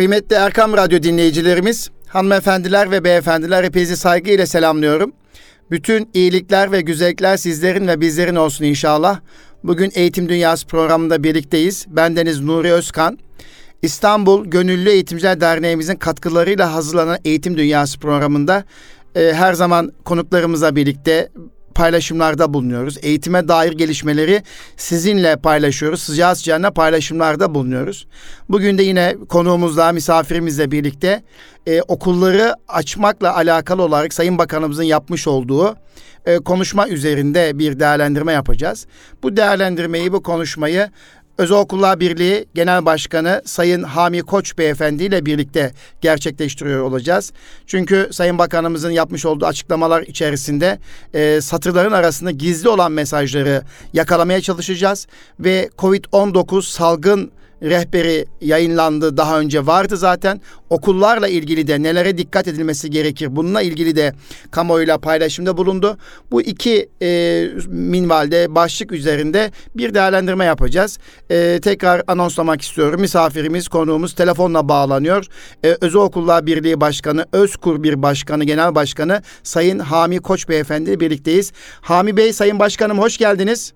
Kıymetli Erkam Radyo dinleyicilerimiz, hanımefendiler ve beyefendiler hepinizi saygıyla selamlıyorum. Bütün iyilikler ve güzellikler sizlerin ve bizlerin olsun inşallah. Bugün Eğitim Dünyası programında birlikteyiz. Bendeniz Nuri Özkan. İstanbul Gönüllü Eğitimciler Derneğimizin katkılarıyla hazırlanan Eğitim Dünyası programında e, her zaman konuklarımızla birlikte paylaşımlarda bulunuyoruz. Eğitime dair gelişmeleri sizinle paylaşıyoruz. Sıcağı sıcağına paylaşımlarda bulunuyoruz. Bugün de yine konuğumuzla, misafirimizle birlikte e, okulları açmakla alakalı olarak Sayın Bakanımızın yapmış olduğu e, konuşma üzerinde bir değerlendirme yapacağız. Bu değerlendirmeyi, bu konuşmayı Özel Okullar Birliği Genel Başkanı Sayın Hami Koç Beyefendi ile birlikte gerçekleştiriyor olacağız. Çünkü Sayın Bakanımızın yapmış olduğu açıklamalar içerisinde e, satırların arasında gizli olan mesajları yakalamaya çalışacağız ve COVID-19 salgın rehberi yayınlandı daha önce vardı zaten. Okullarla ilgili de nelere dikkat edilmesi gerekir bununla ilgili de kamuoyuyla paylaşımda bulundu. Bu iki e, minvalde başlık üzerinde bir değerlendirme yapacağız. E, tekrar anonslamak istiyorum. Misafirimiz, konuğumuz telefonla bağlanıyor. E, Özel Okullar Birliği Başkanı, Özkur Bir Başkanı, Genel Başkanı Sayın Hami Koç Beyefendi birlikteyiz. Hami Bey, Sayın Başkanım hoş geldiniz.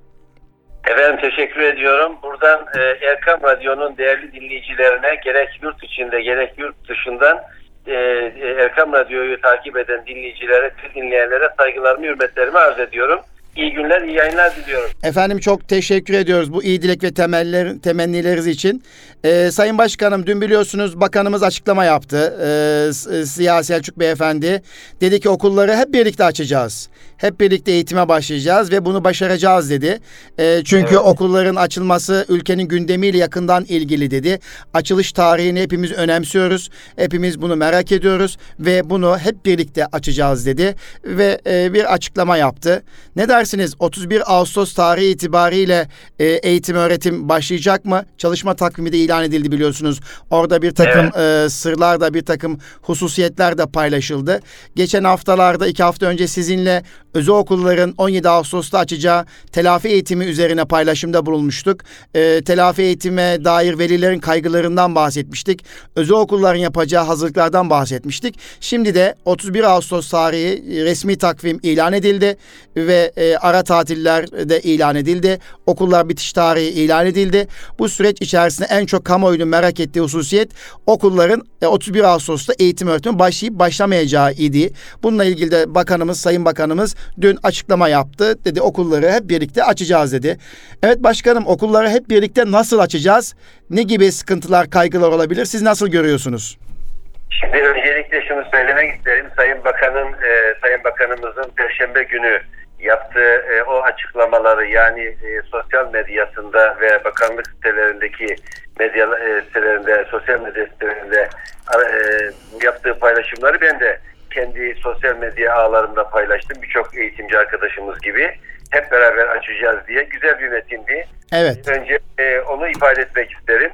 Efendim teşekkür ediyorum. Buradan e, Erkam Radyo'nun değerli dinleyicilerine gerek yurt içinde gerek yurt dışından e, e Erkam Radyo'yu takip eden dinleyicilere, dinleyenlere saygılarımı, hürmetlerimi arz ediyorum. İyi günler, iyi yayınlar diliyorum. Efendim çok teşekkür ediyoruz bu iyi dilek ve temeller, temennileriniz için. Ee, Sayın Başkanım dün biliyorsunuz bakanımız açıklama yaptı. Ee, Siyah Selçuk Beyefendi dedi ki okulları hep birlikte açacağız. Hep birlikte eğitime başlayacağız ve bunu başaracağız dedi. E, çünkü evet. okulların açılması ülkenin gündemiyle yakından ilgili dedi. Açılış tarihini hepimiz önemsiyoruz. Hepimiz bunu merak ediyoruz ve bunu hep birlikte açacağız dedi ve e, bir açıklama yaptı. Ne dersiniz? 31 Ağustos tarihi itibariyle e, eğitim öğretim başlayacak mı? Çalışma takvimi de ilan edildi biliyorsunuz. Orada bir takım evet. e, sırlar da bir takım hususiyetler de paylaşıldı. Geçen haftalarda iki hafta önce sizinle özel okulların 17 Ağustos'ta açacağı telafi eğitimi üzerine paylaşımda bulunmuştuk. E, telafi eğitime dair velilerin kaygılarından bahsetmiştik. Özel okulların yapacağı hazırlıklardan bahsetmiştik. Şimdi de 31 Ağustos tarihi resmi takvim ilan edildi ve e, ara tatiller de ilan edildi. Okullar bitiş tarihi ilan edildi. Bu süreç içerisinde en çok kamuoyunun merak ettiği hususiyet okulların e, 31 Ağustos'ta eğitim öğretimi başlayıp başlamayacağı idi. Bununla ilgili de bakanımız, sayın bakanımız dün açıklama yaptı. Dedi okulları hep birlikte açacağız dedi. Evet başkanım okulları hep birlikte nasıl açacağız? Ne gibi sıkıntılar, kaygılar olabilir? Siz nasıl görüyorsunuz? Şimdi öncelikle şunu söylemek isterim. Sayın Bakan'ın, e, Sayın Bakanımızın Perşembe günü yaptığı e, o açıklamaları yani e, sosyal medyasında ve bakanlık sitelerindeki medya e, sitelerinde, sosyal medya sitelerinde e, yaptığı paylaşımları ben de kendi sosyal medya ağlarımda paylaştım. Birçok eğitimci arkadaşımız gibi hep beraber açacağız diye güzel bir metindi. Evet. Önce e, onu ifade etmek isterim.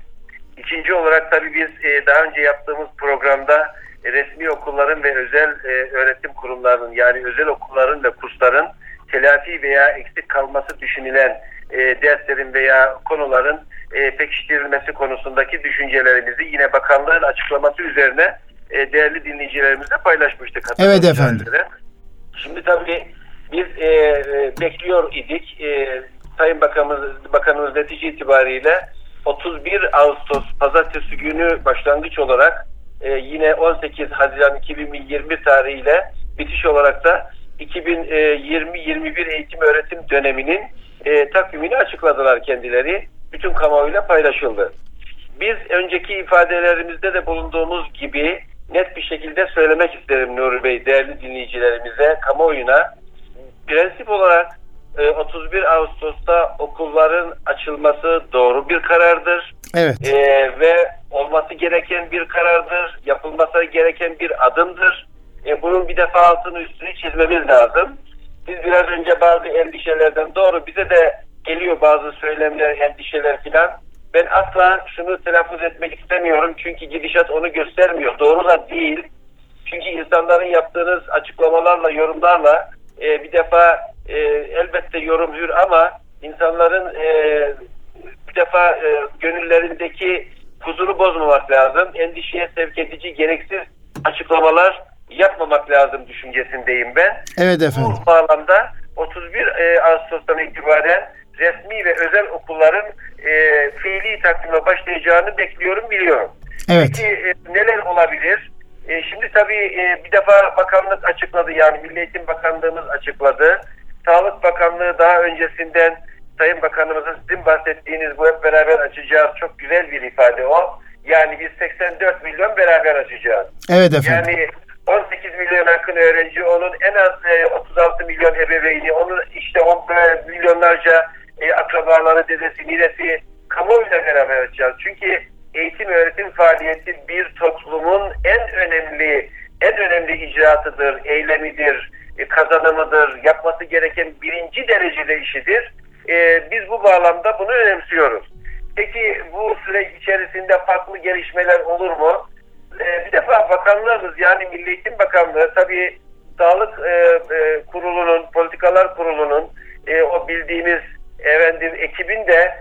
İkinci olarak tabii biz e, daha önce yaptığımız programda e, resmi okulların ve özel e, öğretim kurumlarının yani özel okulların ve kursların telafi veya eksik kalması düşünülen e, derslerin veya konuların e, pekiştirilmesi konusundaki düşüncelerimizi yine bakanlığın açıklaması üzerine e, değerli dinleyicilerimizle paylaşmıştık. Evet efendim. Şimdi tabii biz e, e, bekliyor idik. E, Sayın Bakanımız, Bakanımız netice itibariyle 31 Ağustos pazartesi günü başlangıç olarak e, yine 18 Haziran 2020 tarihiyle bitiş olarak da 2020-21 eğitim öğretim döneminin e, takvimini açıkladılar kendileri. Bütün kamuoyuyla paylaşıldı. Biz önceki ifadelerimizde de bulunduğumuz gibi net bir şekilde söylemek isterim Nuri Bey, değerli dinleyicilerimize, kamuoyuna. Prensip olarak 31 e, Ağustos'ta okulların açılması doğru bir karardır. Evet. Ee, ve olması gereken bir karardır. Yapılması gereken bir adımdır. Ee, bunun bir defa altını üstünü çizmemiz lazım. Biz biraz önce bazı endişelerden doğru bize de geliyor bazı söylemler, endişeler filan ben asla şunu telaffuz etmek istemiyorum çünkü gidişat onu göstermiyor. Doğru da değil. Çünkü insanların yaptığınız açıklamalarla, yorumlarla e, bir defa e, elbette yorum hür ama insanların e, bir defa e, gönüllerindeki huzuru bozmamak lazım. Endişeye sevk edici gereksiz açıklamalar yapmamak lazım düşüncesindeyim ben. Evet efendim. Bu bağlamda 31 e, Ağustos'tan itibaren resmi ve özel okulların e, fiili takvime başlayacağını bekliyorum, biliyorum. Evet. Peki e, neler olabilir? E, şimdi tabii e, bir defa bakanlık açıkladı yani Milli Eğitim Bakanlığımız açıkladı. Sağlık Bakanlığı daha öncesinden Sayın Bakanımızın sizin bahsettiğiniz bu hep beraber açacağız çok güzel bir ifade o. Yani biz 84 milyon beraber açacağız. Evet efendim. Yani 18 milyon yakın öğrenci, onun en az e, 36 milyon ebeveyni, onun işte 10 milyonlarca e, akrabaları, dedesi, ninesi kamuoyuyla beraber açacağız. Çünkü eğitim öğretim faaliyeti bir toplumun en önemli en önemli icraatıdır, eylemidir, e, kazanımıdır, yapması gereken birinci derecede işidir. E, biz bu bağlamda bunu önemsiyoruz. Peki bu süreç içerisinde farklı gelişmeler olur mu? E, bir defa bakanlığımız yani Milli Eğitim Bakanlığı tabii Sağlık e, e, Kurulu'nun, Politikalar Kurulu'nun e, o bildiğimiz efendim ekibin de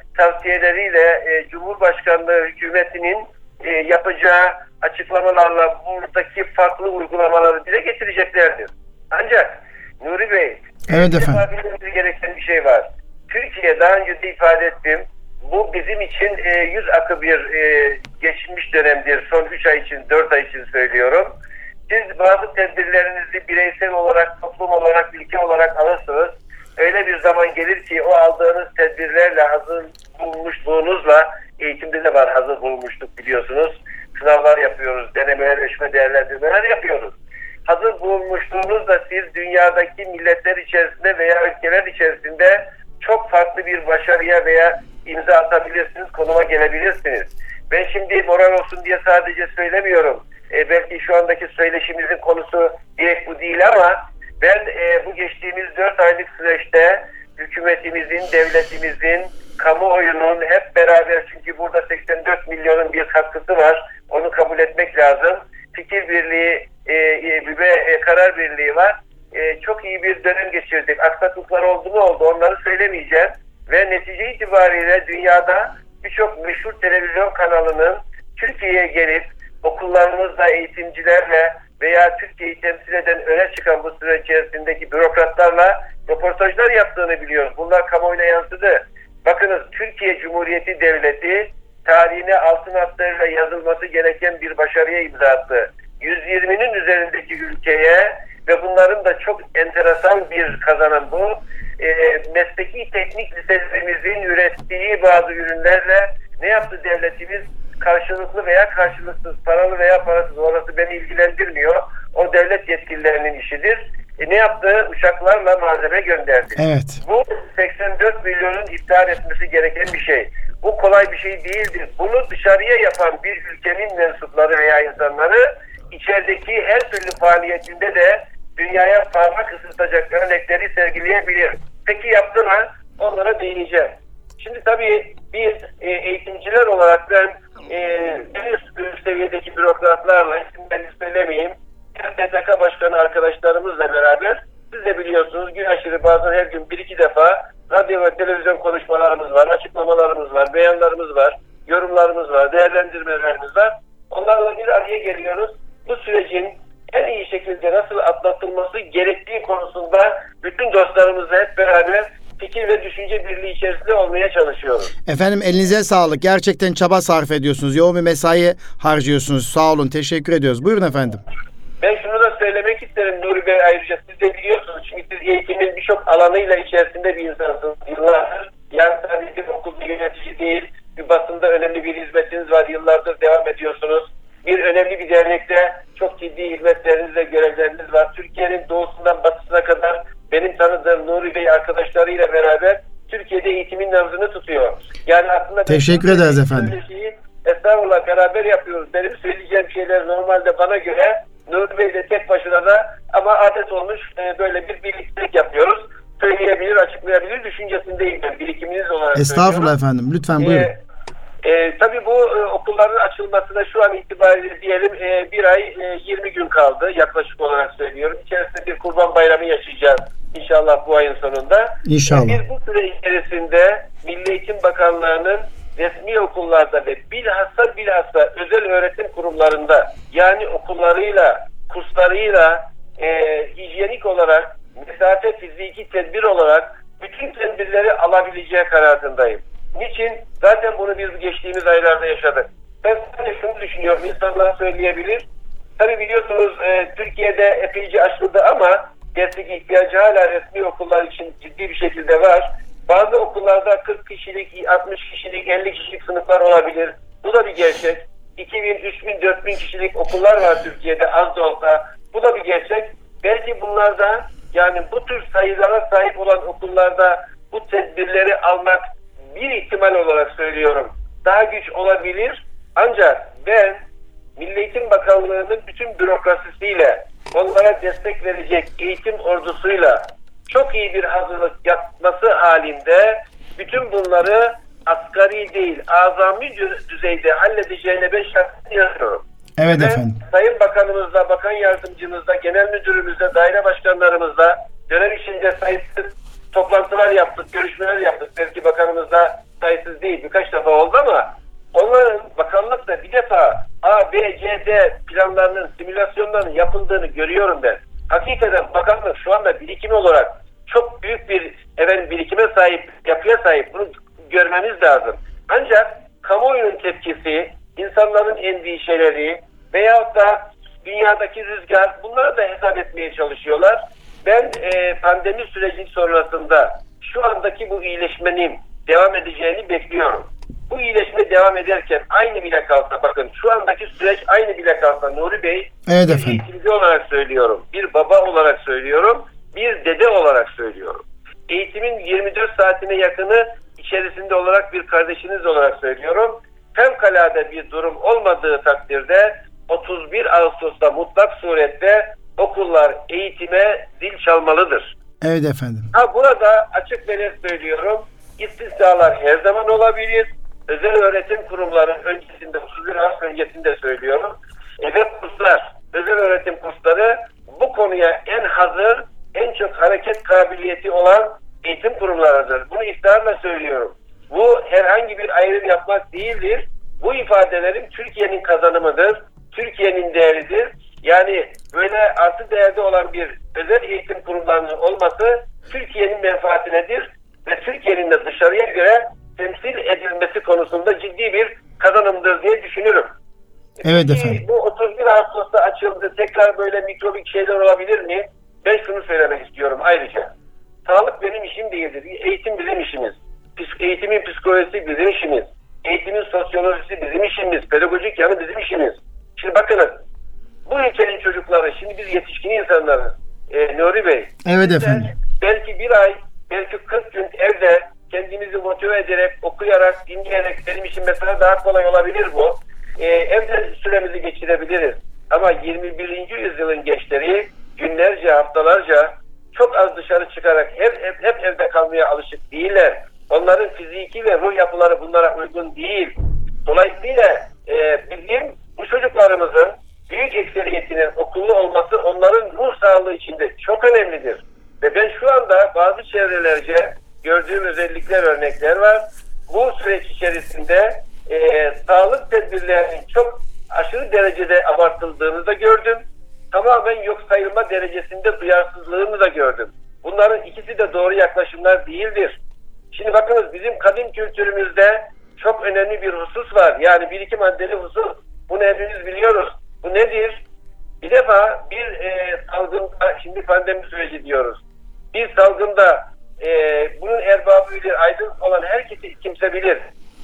tavsiyeleriyle e, Cumhurbaşkanlığı hükümetinin e, yapacağı açıklamalarla buradaki farklı uygulamaları dile getireceklerdir. Ancak Nuri Bey, Evet bir defa efendim. bilmemiz gereken bir şey var. Türkiye daha önce de ifade ettim. Bu bizim için e, yüz akı bir e, geçmiş dönemdir. Son 3 ay için, 4 ay için söylüyorum. Siz bazı tedbirlerinizi bireysel olarak, toplum olarak, ülke olarak alırsınız. Öyle bir zaman gelir ki o aldığınız tedbirlerle, hazır bulmuşluğunuzla, eğitimde de var hazır bulmuşluk biliyorsunuz. Sınavlar yapıyoruz, denemeler, ölçme değerlendirmeler yapıyoruz. Hazır bulunmuşluğunuzla siz dünyadaki milletler içerisinde veya ülkeler içerisinde çok farklı bir başarıya veya imza atabilirsiniz, konuma gelebilirsiniz. Ben şimdi moral olsun diye sadece söylemiyorum. E, belki şu andaki söyleşimizin konusu direkt bu değil ama ben e, bu geçtiğimiz 4 aylık süreçte hükümetimizin, devletimizin, kamuoyunun hep beraber çünkü burada 84 milyonun bir katkısı var. Onu kabul etmek lazım. Fikir birliği e, ve e, karar birliği var. E, çok iyi bir dönem geçirdik. Aksaklıklar oldu mu oldu onları söylemeyeceğim. Ve netice itibariyle dünyada birçok meşhur televizyon kanalının Türkiye'ye gelip okullarımızla, eğitimcilerle veya Türkiye'yi temsil eden öne çıkan bu süre içerisindeki bürokratlarla röportajlar yaptığını biliyoruz. Bunlar kamuoyuna yansıdı. Bakınız Türkiye Cumhuriyeti Devleti tarihine altın harflerle yazılması gereken bir başarıya imza attı. 120'nin üzerindeki ülkeye ve bunların da çok enteresan bir kazanan bu. E, mesleki teknik liselerimizin ürettiği bazı ürünlerle ne yaptı devletimiz? Karşılıklı veya karşılıksız, paralı veya parasız orası beni ilgilendirmiyor. O devlet yetkililerinin işidir. E, ne yaptı? Uçaklarla malzeme gönderdi. Evet. Bu 84 milyonun iptal etmesi gereken bir şey. Bu kolay bir şey değildir. Bunu dışarıya yapan bir ülkenin mensupları veya insanları içerideki her türlü faaliyetinde de dünyaya parmak ısıtacak örnekleri sergileyebilir. Peki yaptı mı? Onlara değineceğim. Şimdi tabii biz e, eğitimciler olarak ben e, en üst seviyedeki bürokratlarla isimlerini söylemeyeyim. STK Başkanı arkadaşlarımızla beraber siz de biliyorsunuz gün aşırı bazen her gün bir iki defa radyo ve televizyon konuşmalarımız var, açıklamalarımız var, beyanlarımız var, yorumlarımız var, değerlendirmelerimiz var. Onlarla bir araya geliyoruz. Bu sürecin en iyi şekilde nasıl atlatılması gerektiği konusunda bütün dostlarımızla hep beraber fikir ve düşünce birliği içerisinde olmaya çalışıyoruz. Efendim elinize sağlık. Gerçekten çaba sarf ediyorsunuz. Yoğun bir mesai harcıyorsunuz. Sağ olun. Teşekkür ediyoruz. Buyurun efendim. Ben şunu da söylemek isterim Nuri Bey ayrıca siz de biliyorsunuz çünkü siz eğitimin birçok alanıyla içerisinde bir insansınız yıllardır. Yani sadece okulda yönetici değil, bir basında önemli bir hizmetiniz var, yıllardır devam ediyorsunuz. Bir önemli bir dernekte çok ciddi hizmetleriniz ve görevleriniz var. Türkiye'nin doğusundan batısına kadar benim tanıdığım Nuri Bey arkadaşlarıyla beraber Türkiye'de eğitimin nabzını tutuyor. Yani aslında Teşekkür ederiz efendim. Şeyi, estağfurullah beraber yapıyoruz. Benim söyleyeceğim şeyler normalde bana göre Nuri Bey de tek başına da ama adet olmuş e, böyle bir birliktelik yapıyoruz. Söyleyebilir, açıklayabilir düşüncesindeyim ben birikiminiz olarak Estağfurullah söylüyorum. efendim. Lütfen buyurun. Ee, e, tabii bu e, okulların açılmasına şu an itibariyle diyelim e, bir ay e, 20 gün kaldı yaklaşık olarak söylüyorum. İçerisinde bir kurban bayramı yaşayacağız inşallah bu ayın sonunda. İnşallah. Biz bu süre içerisinde Milli Eğitim Bakanlığı'nın resmi okullarda ve bilhassa bilhassa özel öğretim kurumlarında yani okullarıyla, kurslarıyla e, hijyenik olarak, mesafe fiziki tedbir olarak bütün tedbirleri alabileceği kanaatindeyim. Niçin? Zaten bunu biz geçtiğimiz aylarda yaşadık. Ben sadece şunu düşünüyorum, insanlar söyleyebilir. Tabi biliyorsunuz e, Türkiye'de epeyce açıldı ama gerçek ihtiyacı hala resmi okullar için ciddi bir şekilde var. Bazı okullarda 40 kişilik, 60 kişilik, 50 kişilik sınıflar olabilir. Bu da bir gerçek. 2000, 3000, 4000 kişilik okullar var Türkiye'de az da olsa. Bu da bir gerçek. Belki bunlarda yani bu tür sayılara sahip olan okullarda bu tedbirleri almak bir ihtimal olarak söylüyorum. Daha güç olabilir. Ancak ben Milli Eğitim Bakanlığı'nın bütün bürokrasisiyle onlara destek verecek eğitim ordusuyla çok iyi bir hazırlık yapması halinde bütün bunları asgari değil azami düzeyde halledeceğine ben şahsen inanıyorum. Evet Ben efendim. Sayın Bakanımızla, Bakan Yardımcımızla, Genel Müdürümüzle, daire başkanlarımızla dönem içinde sayısız toplantılar yaptık, görüşmeler yaptık. Belki bakanımızla sayısız değil, birkaç defa oldu ama onların bakanlıkta bir defa A, B, C, D planlarının, simülasyonlarının yapıldığını görüyorum ben. Hakikaten bakanlık şu anda birikimi olarak çok büyük bir efendim, birikime sahip, yapıya sahip. Bunu görmemiz lazım. Ancak kamuoyunun tepkisi, insanların endişeleri veyahut da dünyadaki rüzgar bunları da hesap etmeye çalışıyorlar. Ben e, pandemi süreci sonrasında şu andaki bu iyileşmenin devam edeceğini bekliyorum. Bu iyileşme devam ederken aynı bile kalsa bakın şu andaki süreç aynı bile kalsa Nuri Bey Evet bir efendim. eğitimci olarak söylüyorum. Bir baba olarak söylüyorum. Bir dede olarak söylüyorum. Eğitimin 24 saatine yakını içerisinde olarak bir kardeşiniz olarak söylüyorum. Fevkalade bir durum olmadığı takdirde 31 Ağustos'ta mutlak surette okullar eğitime zil çalmalıdır. Evet efendim. Ha burada açık ve net söylüyorum. İstisnalar her zaman olabilir. Özel öğretim kurumları öncesinde, 31 Ağustos öncesinde söylüyorum. E ve kurslar, özel öğretim kursları bu konuya en hazır, en çok hareket kabiliyeti olan eğitim kurumlarıdır. Bunu iftiharla söylüyorum. Bu herhangi bir ayrım yapmak değildir. Bu ifadelerim Türkiye'nin kazanımıdır. Türkiye'nin değeridir. Yani böyle artı değerde olan bir özel eğitim kurumlarının olması Türkiye'nin menfaatinedir ve Türkiye'nin de dışarıya göre temsil edilmesi konusunda ciddi bir kazanımdır diye düşünürüm. Evet Peki, efendim. Bu 31 Ağustos'ta açıldı. Tekrar böyle mikrobik şeyler olabilir mi? Ben şunu söylemek istiyorum ayrıca. Sağlık benim işim değildir. Eğitim bizim işimiz. Eğitimin psikolojisi bizim işimiz. Eğitimin sosyolojisi bizim işimiz. Pedagojik yanı bizim işimiz. Şimdi bakınız. Bu ülkenin çocukları, şimdi biz yetişkin insanlarız. Ee, Nuri Bey. Evet efendim. Belki bir ay, belki 40 gün evde kendimizi motive ederek, okuyarak, dinleyerek benim için mesela daha kolay olabilir bu. Ee, evde süremizi geçirebiliriz. Ama 21. yüzyılın gençleri günlerce, haftalarca çok az dışarı çıkarak hep, hep, hep evde kalmaya alışık değiller. Onların fiziki ve ruh yapıları bunlara uygun değil. Dolayısıyla e, bizim bu çocuklarımızın büyük ekseriyetinin okullu olması onların ruh sağlığı içinde çok önemlidir. Ve ben şu anda bazı çevrelerce gördüğüm özellikler, örnekler var. Bu süreç içerisinde e, sağlık tedbirlerinin çok aşırı derecede abartıldığını da gördüm. Tamamen yok sayılma derecesinde duyarsızlığını da gördüm. Bunların ikisi de doğru yaklaşımlar değildir. Şimdi bakınız bizim kadim kültürümüzde çok önemli bir husus var. Yani bir iki maddeli husus. Bunu hepimiz biliyoruz. Bu nedir? Bir defa bir e, salgında, şimdi pandemi süreci diyoruz. Bir salgında e, bunun erbabı bilir, aydın olan herkesi kimse bilir.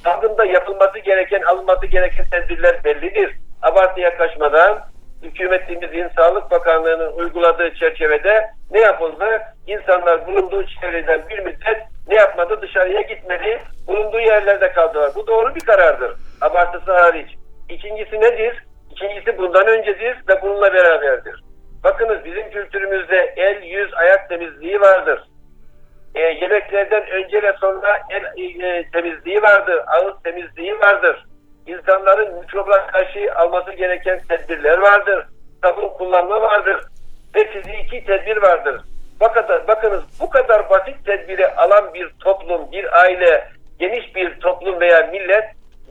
Salgında yapılması gereken, alınması gereken tedbirler bellidir. Abartı yaklaşmadan hükümetimizin Sağlık Bakanlığı'nın uyguladığı çerçevede ne yapıldı? İnsanlar bulunduğu çevreden bir müddet ne yapmadı? Dışarıya gitmedi. Bulunduğu yerlerde kaldılar. Bu doğru bir karardır. Abartısı hariç. İkincisi nedir? İkincisi bundan öncedir ve bununla beraberdir. Bakınız bizim kültürümüzde el, yüz, ayak temizliği vardır. E, yemeklerden önce ve sonra el e, temizliği vardır. Ağız temizliği vardır. İnsanların mikroplara karşı alması gereken tedbirler vardır. Sabun kullanma vardır. Ve fiziki tedbir vardır. Bakın, bakınız bu kadar basit tedbiri alan bir toplum, bir aile geniş bir toplum veya millet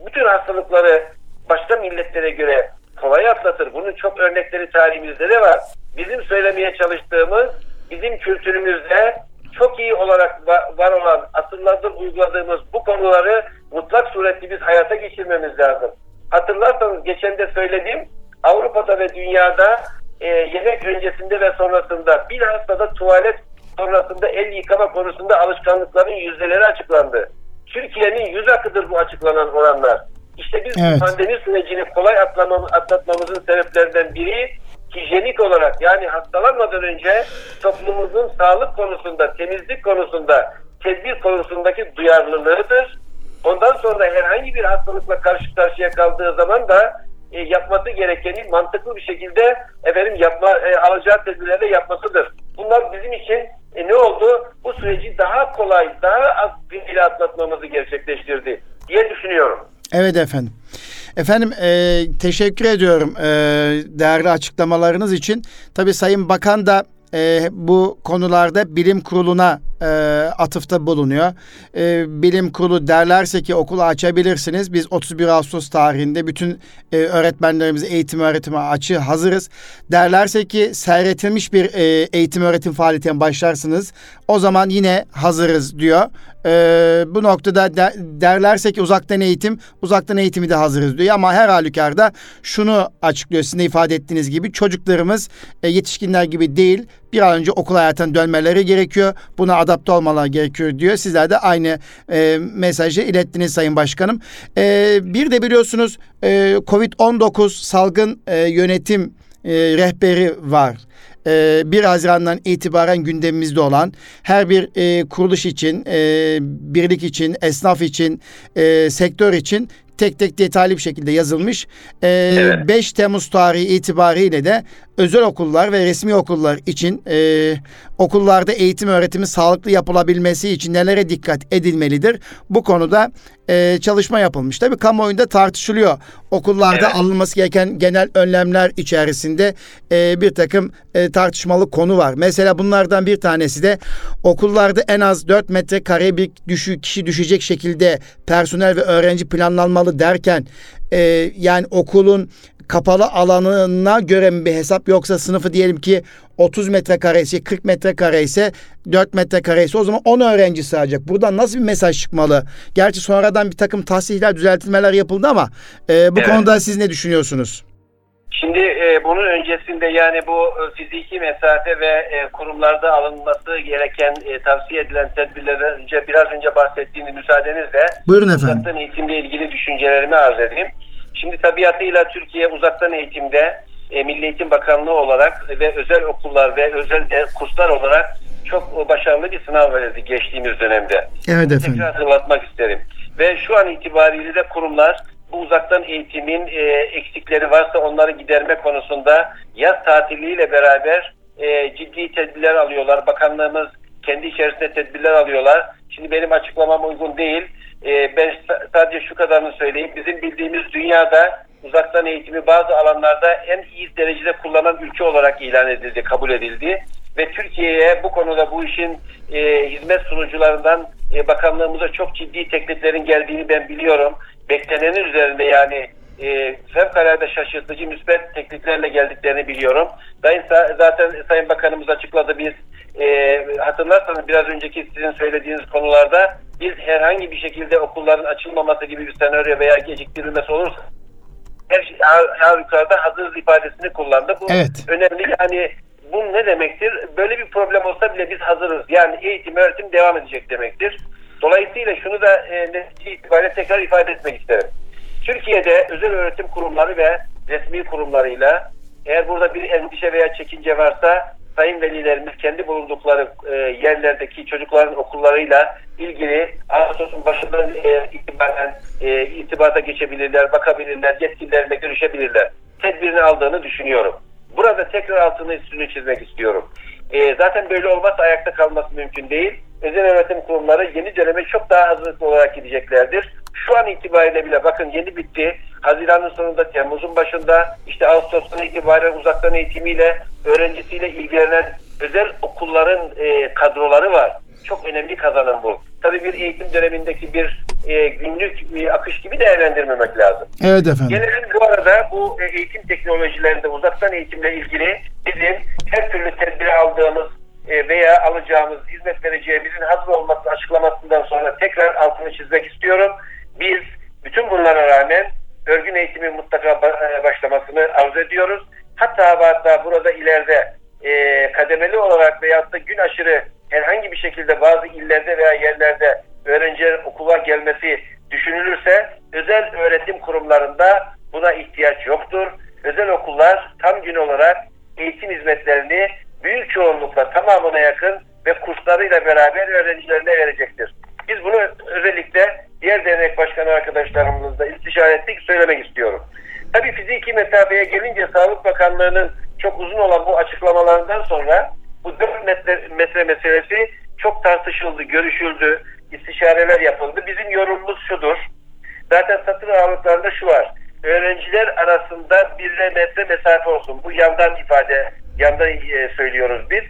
bütün hastalıkları başka milletlere göre kolay atlatır. Bunun çok örnekleri tarihimizde de var. Bizim söylemeye çalıştığımız bizim kültürümüzde çok iyi olarak var olan asırlardır uyguladığımız bu konuları mutlak surette biz hayata geçirmemiz lazım. Hatırlarsanız geçen de söyledim Avrupa'da ve dünyada e, yemek öncesinde ve sonrasında bilhassa da tuvalet sonrasında el yıkama konusunda alışkanlıkların yüzdeleri açıklandı. Türkiye'nin yüz akıdır bu açıklanan oranlar. İşte biz evet. pandemi sürecini kolay atlatmamızın sebeplerinden biri hijyenik olarak yani hastalanmadan önce toplumumuzun sağlık konusunda, temizlik konusunda, tedbir konusundaki duyarlılığıdır. Ondan sonra herhangi bir hastalıkla karşı karşıya kaldığı zaman da e, yapması gerekeni mantıklı bir şekilde efendim yapma e, alacağı tedbirleri yapmasıdır. Bunlar bizim için e, ne oldu? Bu süreci daha kolay, daha az bir atlatmamızı gerçekleştirdi diye düşünüyorum. Evet efendim. Efendim e, teşekkür ediyorum e, değerli açıklamalarınız için. Tabii Sayın Bakan da e, bu konularda bilim kuruluna e, atıfta bulunuyor. E, bilim kurulu derlerse ki okulu açabilirsiniz. Biz 31 Ağustos tarihinde bütün e, öğretmenlerimiz eğitim öğretime açı hazırız. Derlerse ki seyretilmiş bir e, eğitim öğretim faaliyetine başlarsınız. O zaman yine hazırız diyor. E, bu noktada de, derlerse ki uzaktan eğitim, uzaktan eğitimi de hazırız diyor. Ama her halükarda şunu açıklıyor sizin de ifade ettiğiniz gibi çocuklarımız e, yetişkinler gibi değil bir an önce okul hayatına dönmeleri gerekiyor. Buna adapte olmaları gerekiyor diyor. Sizler de aynı e, mesajı ilettiniz Sayın Başkanım. E, bir de biliyorsunuz e, Covid-19 salgın e, yönetim e, rehberi var. 1 e, Haziran'dan itibaren gündemimizde olan her bir e, kuruluş için, e, birlik için, esnaf için, e, sektör için tek tek detaylı bir şekilde yazılmış. 5 ee, evet. Temmuz tarihi itibariyle de özel okullar ve resmi okullar için e, okullarda eğitim öğretimi sağlıklı yapılabilmesi için nelere dikkat edilmelidir? Bu konuda e, çalışma yapılmış. Tabii kamuoyunda tartışılıyor. Okullarda evet. alınması gereken genel önlemler içerisinde e, bir takım e, tartışmalı konu var. Mesela bunlardan bir tanesi de okullarda en az 4 metrekare bir düşü, kişi düşecek şekilde personel ve öğrenci planlanmalı derken e, yani okulun kapalı alanına göre mi bir hesap yoksa sınıfı diyelim ki 30 metrekare ise 40 metrekare ise 4 metrekare ise o zaman 10 öğrenci sığacak. Buradan nasıl bir mesaj çıkmalı? Gerçi sonradan bir takım tahsihler, düzeltmeler yapıldı ama e, bu evet. konuda siz ne düşünüyorsunuz? Şimdi e, bunun öncesinde yani bu e, fiziki mesafe ve e, kurumlarda alınması gereken e, tavsiye edilen tedbirlerden önce biraz önce bahsettiğiniz müsaadenizle Buyurun efendim. eğitimle ilgili düşüncelerimi arz edeyim. Şimdi tabiatıyla Türkiye uzaktan eğitimde e, Milli Eğitim Bakanlığı olarak ve özel okullar ve özel de, kurslar olarak çok başarılı bir sınav verildi geçtiğimiz dönemde. Evet efendim. Tekrar hatırlatmak isterim. Ve şu an itibariyle de kurumlar bu uzaktan eğitimin e, eksikleri varsa onları giderme konusunda yaz tatiliyle beraber e, ciddi tedbirler alıyorlar. Bakanlığımız kendi içerisinde tedbirler alıyorlar. Şimdi benim açıklamam uygun değil. E, ben sadece şu kadarını söyleyeyim. Bizim bildiğimiz dünyada uzaktan eğitimi bazı alanlarda en iyi derecede kullanan ülke olarak ilan edildi, kabul edildi. Ve Türkiye'ye bu konuda bu işin e, hizmet sunucularından e, bakanlığımıza çok ciddi tekliflerin geldiğini ben biliyorum. Beklenenin üzerinde yani e, fevkalade şaşırtıcı müsbet tekliflerle geldiklerini biliyorum. Zaten Sayın Bakanımız açıkladı biz e, hatırlarsanız biraz önceki sizin söylediğiniz konularda biz herhangi bir şekilde okulların açılmaması gibi bir senaryo veya geciktirilmesi olursa her şey her yukarıda hazır ifadesini kullandı. Bu evet. önemli. Yani bu ne demektir? Böyle bir problem olsa bile biz hazırız. Yani eğitim, öğretim devam edecek demektir. Dolayısıyla şunu da e, itibariyle tekrar ifade etmek isterim. Türkiye'de özel öğretim kurumları ve resmi kurumlarıyla eğer burada bir endişe veya çekince varsa sayın velilerimiz kendi bulundukları e, yerlerdeki çocukların okullarıyla ilgili Ağustos'un başından e, itibaren e, itibata geçebilirler, bakabilirler, yetkililerle görüşebilirler. Tedbirini aldığını düşünüyorum. Burada tekrar altını üstünü çizmek istiyorum. E, zaten böyle olmazsa ayakta kalması mümkün değil. Özel öğretim kurumları yeni döneme çok daha hazırlıklı olarak gideceklerdir. Şu an itibariyle bile bakın yeni bitti. Haziran'ın sonunda, Temmuz'un başında işte Ağustos'tan itibaren uzaktan eğitimiyle, öğrencisiyle ilgilenen özel okulların e, kadroları var. Çok önemli kazanım bu. Tabii bir eğitim dönemindeki bir e, günlük bir akış gibi değerlendirmemek lazım. Evet efendim. Gelelim bu arada bu e, eğitim teknolojilerinde uzaktan eğitimle ilgili bizim her türlü tedbiri aldığımız e, veya alacağımız hizmet vereceğimizin hazır olması açıklamasından sonra tekrar altını çizmek istiyorum. Biz bütün bunlara rağmen örgün eğitimin mutlaka e, başlamasını arzu ediyoruz. Hatta hatta burada ileride e, kademeli olarak veyahut da gün aşırı herhangi bir şekilde bazı illerde veya yerlerde öğrencilerin okula gelmesi düşünülürse özel öğretim kurumlarında buna ihtiyaç yoktur. Özel okullar tam gün olarak eğitim hizmetlerini büyük çoğunlukla tamamına yakın ve kurslarıyla beraber öğrencilerine verecektir. Biz bunu özellikle diğer dernek başkanı arkadaşlarımızla istişare ettik söylemek istiyorum. Tabii fiziki mesafeye gelince Sağlık Bakanlığı'nın çok uzun olan bu açıklamalarından sonra bu 4 metre, metre meselesi çok tartışıldı, görüşüldü, istişareler yapıldı. Bizim yorumumuz şudur. Zaten satır aralıklarında şu var. Öğrenciler arasında bir metre mesafe olsun. Bu yandan ifade, yandan e, söylüyoruz biz.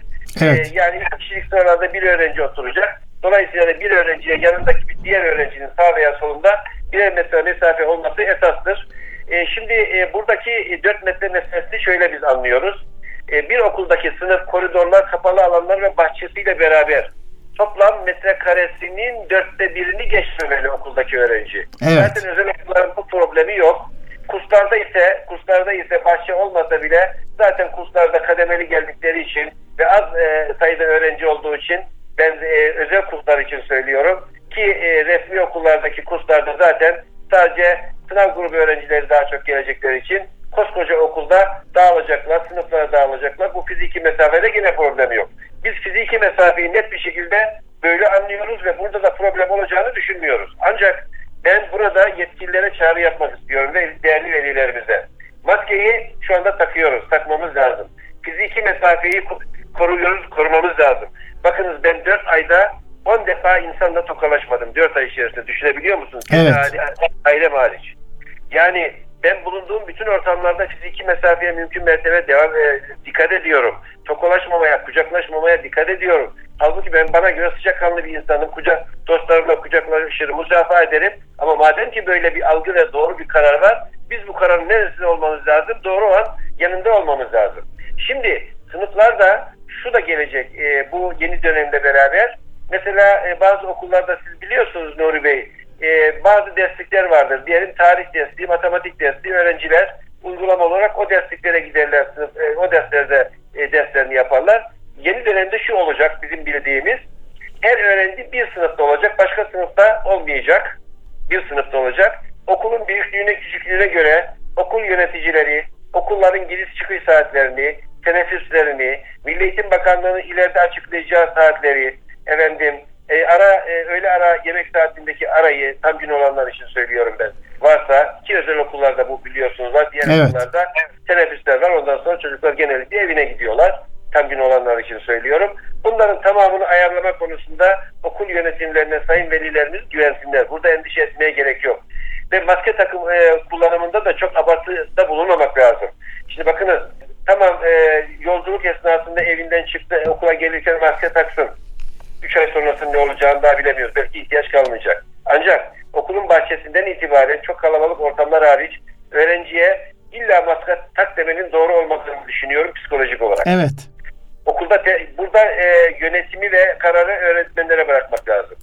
Evet. E, yani iki kişilik sıralarda bir öğrenci oturacak. Dolayısıyla da bir öğrenciye yanındaki bir diğer öğrencinin sağ veya solunda birer metre mesafe olması esastır. E, şimdi e, buradaki 4 metre meselesini şöyle biz anlıyoruz. E, bir okuldaki sınıf, koridorlar, kapalı alanlar ve bahçesiyle beraber toplam metrekaresinin dörtte birini geçmemeli okuldaki öğrenci. Evet. Zaten özel okulların bu problemi yok. Kurslarda ise kurslarda ise bahçe olmasa bile zaten kurslarda kademeli geldikleri için ve az e, sayıda öğrenci olduğu için ben e, özel kurslar için söylüyorum ki e, resmi okullardaki kurslarda zaten sadece sınav grubu öğrencileri daha çok gelecekleri için koskoca okulda dağılacaklar, sınıflara dağılacaklar. Bu fiziki mesafede yine problem yok. Biz fiziki mesafeyi net bir şekilde böyle anlıyoruz ve burada da problem olacağını düşünmüyoruz. Ancak ben burada yetkililere çağrı yapmak istiyorum ve değerli velilerimize. Maskeyi şu anda takıyoruz, takmamız lazım. Fiziki mesafeyi koruyoruz, korumamız lazım. Bakınız ben 4 ayda 10 defa insanla tokalaşmadım 4 ay içerisinde düşünebiliyor musunuz? Evet. Ailem hariç. Yani ben bulunduğum bütün ortamlarda fiziki mesafeye mümkün mertebe devam e, dikkat ediyorum. Tokalaşmamaya, kucaklaşmamaya dikkat ediyorum. Halbuki ben bana göre sıcakkanlı bir insanım. Kucak dostlarımla kucaklaşırım, musafaha ederim. Ama madem ki böyle bir algı ve doğru bir karar var, biz bu kararın neresinde olmamız lazım? Doğru olan yanında olmamız lazım. Şimdi sınıflarda şu da gelecek e, bu yeni dönemle beraber. Mesela e, bazı okullarda siz biliyorsunuz Nuri Bey, e, bazı derslikler vardır. Diyelim tarih dersliği, matematik dersliği öğrenciler uygulama olarak o dersliklere giderler, sınıf, e, o derslerde e, derslerini yaparlar. Yeni dönemde şu olacak bizim bildiğimiz, her öğrenci bir sınıfta olacak, başka sınıfta olmayacak. Bir sınıfta olacak. Okulun büyüklüğüne, küçüklüğüne göre okul yöneticileri, okulların giriş çıkış saatlerini, teneffüslerini, Milli Eğitim Bakanlığı'nın ileride açıklayacağı saatleri, efendim e, ara e, öğle ara yemek saatindeki arayı tam gün olanlar için söylüyorum ben. Varsa ki özel okullarda bu biliyorsunuz var. Diğer Evet. okullarda teneffüsler var. Ondan sonra çocuklar genellikle evine gidiyorlar. Tam gün olanlar için söylüyorum. Bunların tamamını ayarlama konusunda okul yönetimlerine sayın velilerimiz güvensinler. Burada endişe etmeye gerek yok. Ve maske takım e, kullanımında da çok abartıda bulunmamak lazım. Şimdi bakınız tamam e, yolculuk esnasında evinden çıktı okula gelirken maske taksın. 3 ay sonrasında ne olacağını daha bilemiyoruz. Belki ihtiyaç kalmayacak. Ancak okulun bahçesinden itibaren çok kalabalık ortamlar hariç öğrenciye illa maske tak demenin doğru olmadığını düşünüyorum psikolojik olarak. Evet. Okulda te- burada e, yönetimi ve kararı öğretmenlere bırakmak lazım.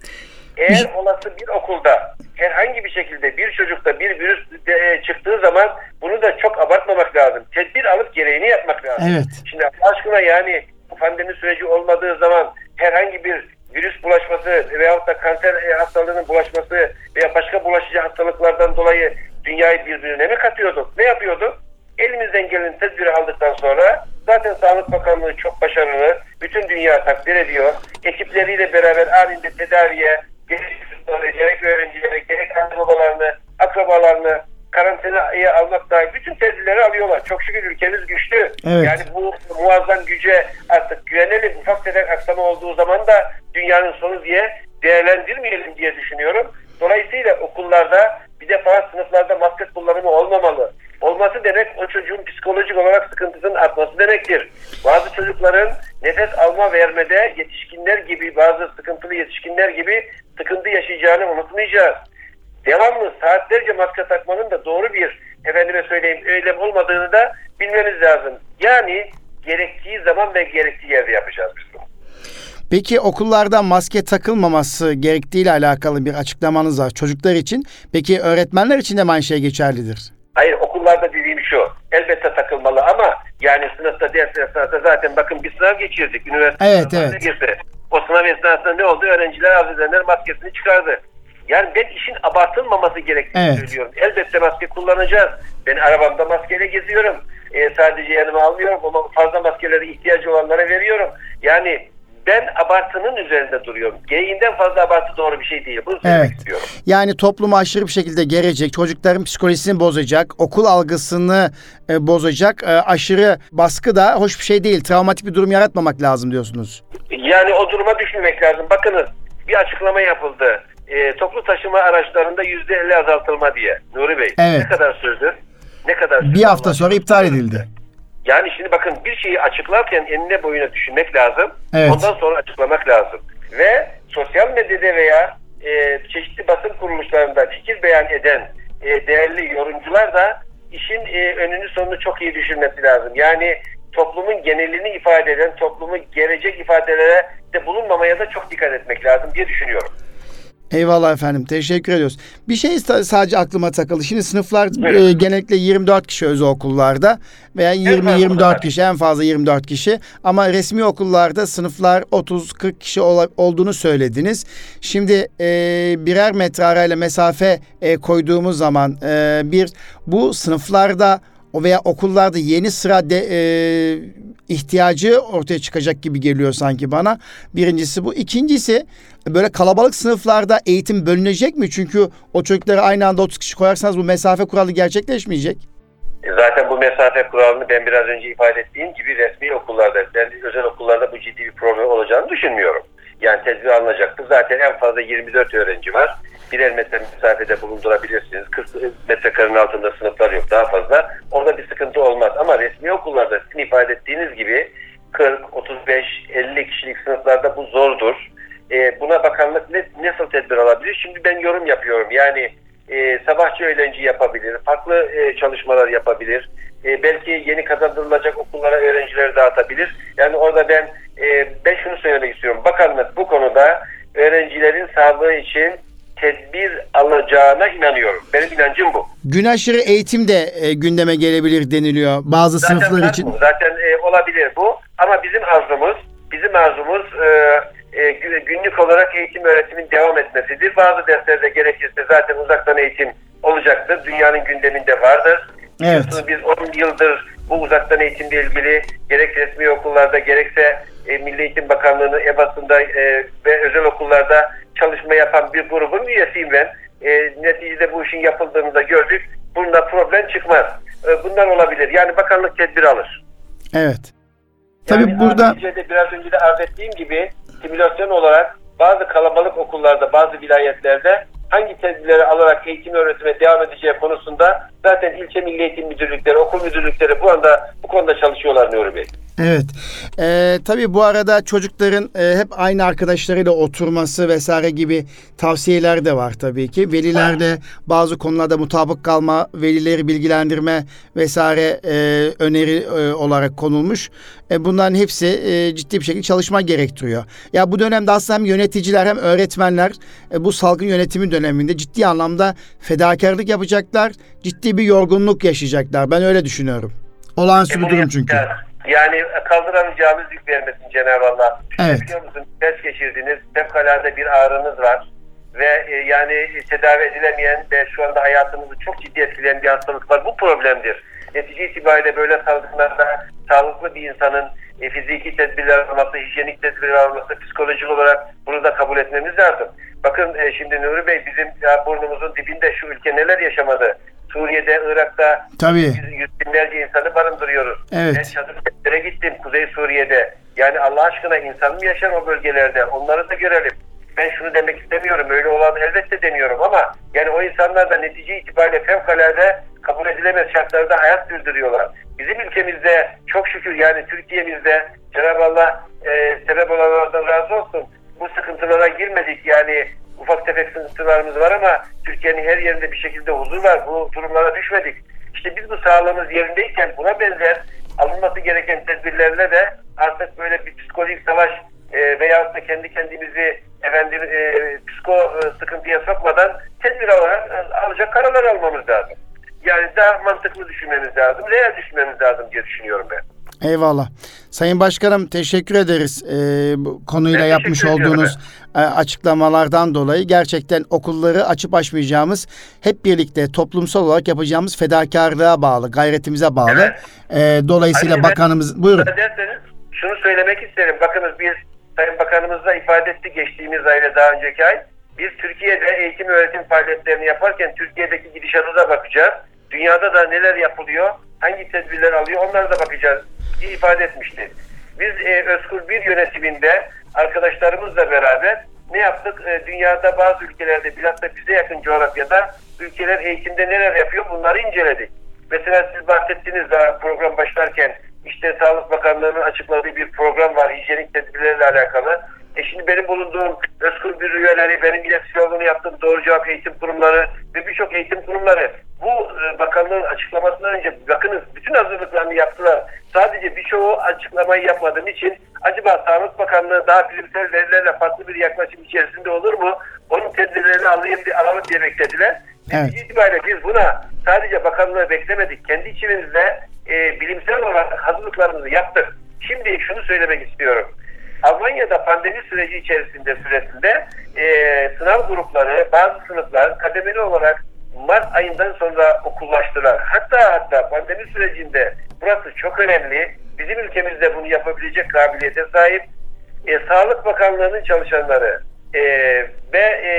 Eğer olası bir okulda herhangi bir şekilde bir çocukta bir virüs de- çıktığı zaman bunu da çok abartmamak lazım. Tedbir alıp gereğini yapmak lazım. Evet. Şimdi aşkına yani bu pandemi süreci olmadığı zaman herhangi bir virüs bulaşması veyahut da kanser hastalığının bulaşması veya başka bulaşıcı hastalıklardan dolayı dünyayı birbirine mi katıyorduk? Ne yapıyorduk? Elimizden gelen tedbiri aldıktan sonra zaten Sağlık Bakanlığı çok başarılı. Bütün dünya takdir ediyor. Ekipleriyle beraber halinde tedaviye gerek çocukları, gerek öğrencileri, gerek anne babalarını, akrabalarını karantinaya almak dahil bütün tedbirleri alıyorlar. Çok şükür ülkemiz güçlü. Evet. Yani bu muazzam güce artık güvenelim. Ufak tefek aksama olduğu zaman da dünyanın sonu diye değerlendirmeyelim diye düşünüyorum. Dolayısıyla okullarda bir defa sınıflarda maske kullanımı olmamalı. Olması demek o çocuğun psikolojik olarak sıkıntısının artması demektir. Bazı çocukların nefes alma vermede yetişkinler gibi bazı sıkıntılı yetişkinler gibi sıkıntı yaşayacağını unutmayacağız. devamlı saatlerce maske takmanın da doğru bir efendime söyleyeyim eylem olmadığını da bilmemiz lazım. Yani gerektiği zaman ve gerektiği yerde yapacağız biz bunu. Peki okullarda maske takılmaması gerektiğiyle alakalı bir açıklamanız var çocuklar için. Peki öğretmenler için de aynı şey geçerlidir? Hayır okullarda dediğim şu. Elbette takılmalı ama yani sınıfta ders esnasında zaten bakın bir sınav geçirdik. Üniversite Evet, evet. girdi. O sınav esnasında ne oldu? Öğrenciler az edenler maskesini çıkardı. Yani ben işin abartılmaması gerektiğini Evet. söylüyorum. Elbette maske kullanacağız. Ben arabamda maskeyle geziyorum. Ee, sadece yanıma almıyorum ama fazla maskelere ihtiyacı olanlara veriyorum. Yani ben abartının üzerinde duruyorum. Gereğinden fazla abartı doğru bir şey değil. Bunu Evet. istiyorum. Yani toplumu aşırı bir şekilde gerecek, çocukların psikolojisini bozacak, okul algısını e, bozacak, e, aşırı baskı da hoş bir şey değil. Travmatik bir durum yaratmamak lazım diyorsunuz. Yani o duruma düşmemek lazım. Bakınız bir açıklama yapıldı. Ee, toplu taşıma araçlarında yüzde elli azaltılma diye. Nuri Bey. Evet. Ne kadar sürdü? Ne kadar sürdü? Bir hafta sonra iptal edildi. Yani şimdi bakın bir şeyi açıklarken enine boyuna düşünmek lazım. Evet. Ondan sonra açıklamak lazım. Ve sosyal medyada veya e, çeşitli basın kuruluşlarında fikir beyan eden e, değerli yorumcular da işin e, önünü sonunu çok iyi düşünmesi lazım. Yani toplumun genelini ifade eden, toplumu gelecek ifadelere de bulunmamaya da çok dikkat etmek lazım diye düşünüyorum. Eyvallah efendim. Teşekkür ediyoruz. Bir şey sa- sadece aklıma takıldı. Şimdi sınıflar Buyurun. e, genellikle 24 kişi özel okullarda veya fazla 20-24 tabii. kişi en fazla 24 kişi ama resmi okullarda sınıflar 30-40 kişi ola- olduğunu söylediniz. Şimdi e, birer metre arayla mesafe e, koyduğumuz zaman e, bir bu sınıflarda o veya okullarda yeni sıra de, e, ihtiyacı ortaya çıkacak gibi geliyor sanki bana. Birincisi bu. İkincisi böyle kalabalık sınıflarda eğitim bölünecek mi? Çünkü o çocukları aynı anda 30 kişi koyarsanız bu mesafe kuralı gerçekleşmeyecek. E, Zaten bu mesafe kuralını ben biraz önce ifade ettiğim gibi resmi okullarda, ben özel okullarda bu ciddi bir problem olacağını düşünmüyorum. Yani tedbir alınacaktır. Zaten en fazla 24 öğrenci var. Birer metre mesafede bulundurabilirsiniz. 40 metrekarenin altında sınıflar yok daha fazla. Orada bir sıkıntı olmaz. Ama resmi okullarda sizin ifade ettiğiniz gibi 40, 35, 50 kişilik sınıflarda bu zordur. E, buna bakanlık ne, nasıl tedbir alabilir? Şimdi ben yorum yapıyorum. Yani e, sabahçı öğlenci yapabilir, farklı e, çalışmalar yapabilir. E, belki yeni kazandırılacak okullara öğrencileri dağıtabilir. Yani orada ben e, ben şunu söylemek istiyorum. Bakanlık bu konuda öğrencilerin sağlığı için tedbir alacağına inanıyorum. Benim inancım bu. Gün aşırı eğitim de e, gündeme gelebilir deniliyor bazı sınıflar var için. bu. Zaten e, olabilir bu. Ama bizim arzumuz, bizim arzumuz e, e, gü- günlük olarak eğitim öğretimin devam etmesidir. Bazı derslerde gerekirse zaten uzaktan eğitim olacaktır. Dünyanın gündeminde vardır. Evet. Biliyorsunuz Biz 10 yıldır bu uzaktan eğitimle ilgili gerek resmi okullarda gerekse e, Milli Eğitim Bakanlığı'nın EBA'sında e, ve özel okullarda çalışma yapan bir grubun üyesiyim ben. E, neticede bu işin yapıldığını da gördük. Bunda problem çıkmaz. E, bunlar olabilir. Yani bakanlık tedbir alır. Evet. Tabii yani burada neticede biraz önce de arz ettiğim gibi simülasyon olarak bazı kalabalık okullarda, bazı vilayetlerde hangi tedbirleri alarak eğitim öğretime devam edeceği konusunda zaten ilçe milli eğitim müdürlükleri, okul müdürlükleri bu anda bu konuda çalışıyorlar Nuri Bey. Evet. Ee, tabii bu arada çocukların e, hep aynı arkadaşlarıyla oturması vesaire gibi tavsiyeler de var tabii ki. Veliler de bazı konularda mutabık kalma, velileri bilgilendirme vesaire e, öneri e, olarak konulmuş. E, bunların hepsi e, ciddi bir şekilde çalışma gerektiriyor. Ya bu dönemde aslında hem yöneticiler hem öğretmenler e, bu salgın yönetimi döneminde ciddi anlamda fedakarlık yapacaklar. Ciddi bir yorgunluk yaşayacaklar. Ben öyle düşünüyorum. Olağanüstü bir durum çünkü. yapacağız. Yani kaldıramayacağımız yük vermesin Cenab-ı Allah. Evet. Biliyor musun? Ders geçirdiniz, fevkalade bir ağrınız var. Ve e, yani tedavi edilemeyen ve şu anda hayatınızı çok ciddi etkileyen bir hastalık var. Bu problemdir. Netice itibariyle böyle salgınlarda sağlıklı bir insanın e, fiziki tedbirler alması, hijyenik tedbirler alması, psikolojik olarak bunu da kabul etmemiz lazım. Bakın e, şimdi Nuri Bey bizim ya, burnumuzun dibinde şu ülke neler yaşamadı. Suriye'de, Irak'ta Tabii. yüz, yüz binlerce insanı barındırıyoruz. Evet. Ben çadırlara gittim Kuzey Suriye'de. Yani Allah aşkına insan mı yaşar o bölgelerde? Onları da görelim. Ben şunu demek istemiyorum. Öyle olan elbette demiyorum ama yani o insanlar da netice itibariyle fevkalade kabul edilemez şartlarda hayat sürdürüyorlar. Bizim ülkemizde çok şükür yani Türkiye'mizde Cenab-ı Allah e, sebep olanlardan razı olsun bu sıkıntılara girmedik. Yani ufak tefek sıkıntılarımız var ama Türkiye'nin her yerinde bir şekilde huzur var. Bu durumlara düşmedik. İşte biz bu sağlığımız yerindeyken buna benzer alınması gereken tedbirlerle de artık böyle bir psikolojik savaş e, veya da kendi kendimizi efendim e, psiko e, sıkıntıya sokmadan tedbir alarak e, alacak kararlar almamız lazım. Yani daha mantıklı düşünmemiz lazım, real düşünmemiz lazım diye düşünüyorum ben. Eyvallah. Sayın Başkanım teşekkür ederiz e, bu konuyla Ben yapmış olduğunuz açıklamalardan dolayı. Gerçekten okulları açıp açmayacağımız hep birlikte toplumsal olarak yapacağımız fedakarlığa bağlı, gayretimize bağlı. E, dolayısıyla ben- bakanımız buyurun. Derseniz şunu söylemek isterim. Bakınız biz Sayın Bakanımız da ifade etti geçtiğimiz ayda daha önceki ay. Biz Türkiye'de eğitim öğretim faaliyetlerini yaparken Türkiye'deki gidişata da bakacağız. Dünyada da neler yapılıyor, hangi tedbirler alıyor onlara da bakacağız diye ifade etmişti. Biz e, Özkur Bir yönetiminde arkadaşlarımızla beraber ne yaptık? E, dünyada bazı ülkelerde bilhassa bize yakın coğrafyada ülkeler eğitimde neler yapıyor bunları inceledik. Mesela siz bahsettiniz daha program başlarken işte Sağlık Bakanlığı'nın açıkladığı bir program var hijyenik tedbirlerle alakalı. E şimdi benim bulunduğum Özgür bir üyeleri, benim iletişimini yaptığım Doğru Cevap Eğitim Kurumları ve birçok eğitim kurumları bu e, bakanlığın açıklamasından önce bakınız bütün hazırlıklarını yaptılar. Sadece birçoğu açıklamayı yapmadığım için acaba Sağlık Bakanlığı daha bilimsel verilerle farklı bir yaklaşım içerisinde olur mu? Onun tedbirlerini alayım diye alalım diye beklediler. Evet. İtibariyle biz buna sadece bakanlığı beklemedik. Kendi içimizde e, bilimsel olarak hazırlıklarımızı yaptık. Şimdi şunu söylemek istiyorum. Almanya'da pandemi süreci içerisinde süresinde e, sınav grupları, bazı sınıflar kademeli olarak Mart ayından sonra okullaştılar. Hatta hatta pandemi sürecinde burası çok önemli. Bizim ülkemizde bunu yapabilecek kabiliyete sahip. E, Sağlık Bakanlığı'nın çalışanları e, ve e,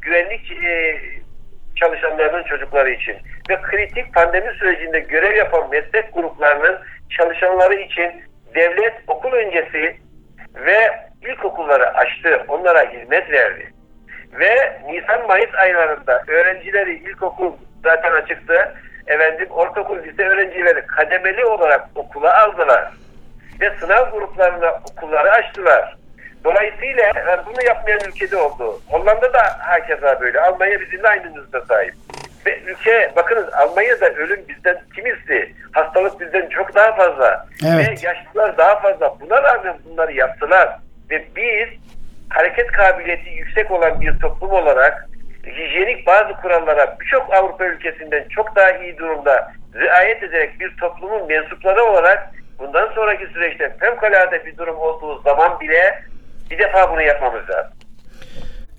güvenlik e, çalışanlarının çocukları için ve kritik pandemi sürecinde görev yapan meslek gruplarının çalışanları için devlet okul öncesi ve ilkokulları açtı, onlara hizmet verdi. Ve Nisan-Mayıs aylarında öğrencileri ilkokul zaten açıktı. Efendim ortaokul lise öğrencileri kademeli olarak okula aldılar. Ve sınav gruplarına okulları açtılar. Dolayısıyla bunu yapmayan ülkede oldu. Hollanda da hakeza böyle. Almanya bizimle aynı sahip. Ve ülke bakınız Almanya'da ölüm bizden kimizdi? Hastalık bizden çok daha fazla. Evet. Ve yaşlılar daha fazla. Buna rağmen bunları yaptılar. Ve biz hareket kabiliyeti yüksek olan bir toplum olarak hijyenik bazı kurallara birçok Avrupa ülkesinden çok daha iyi durumda riayet ederek bir toplumun mensupları olarak bundan sonraki süreçte fevkalade bir durum olduğu zaman bile bir defa bunu yapmamız lazım.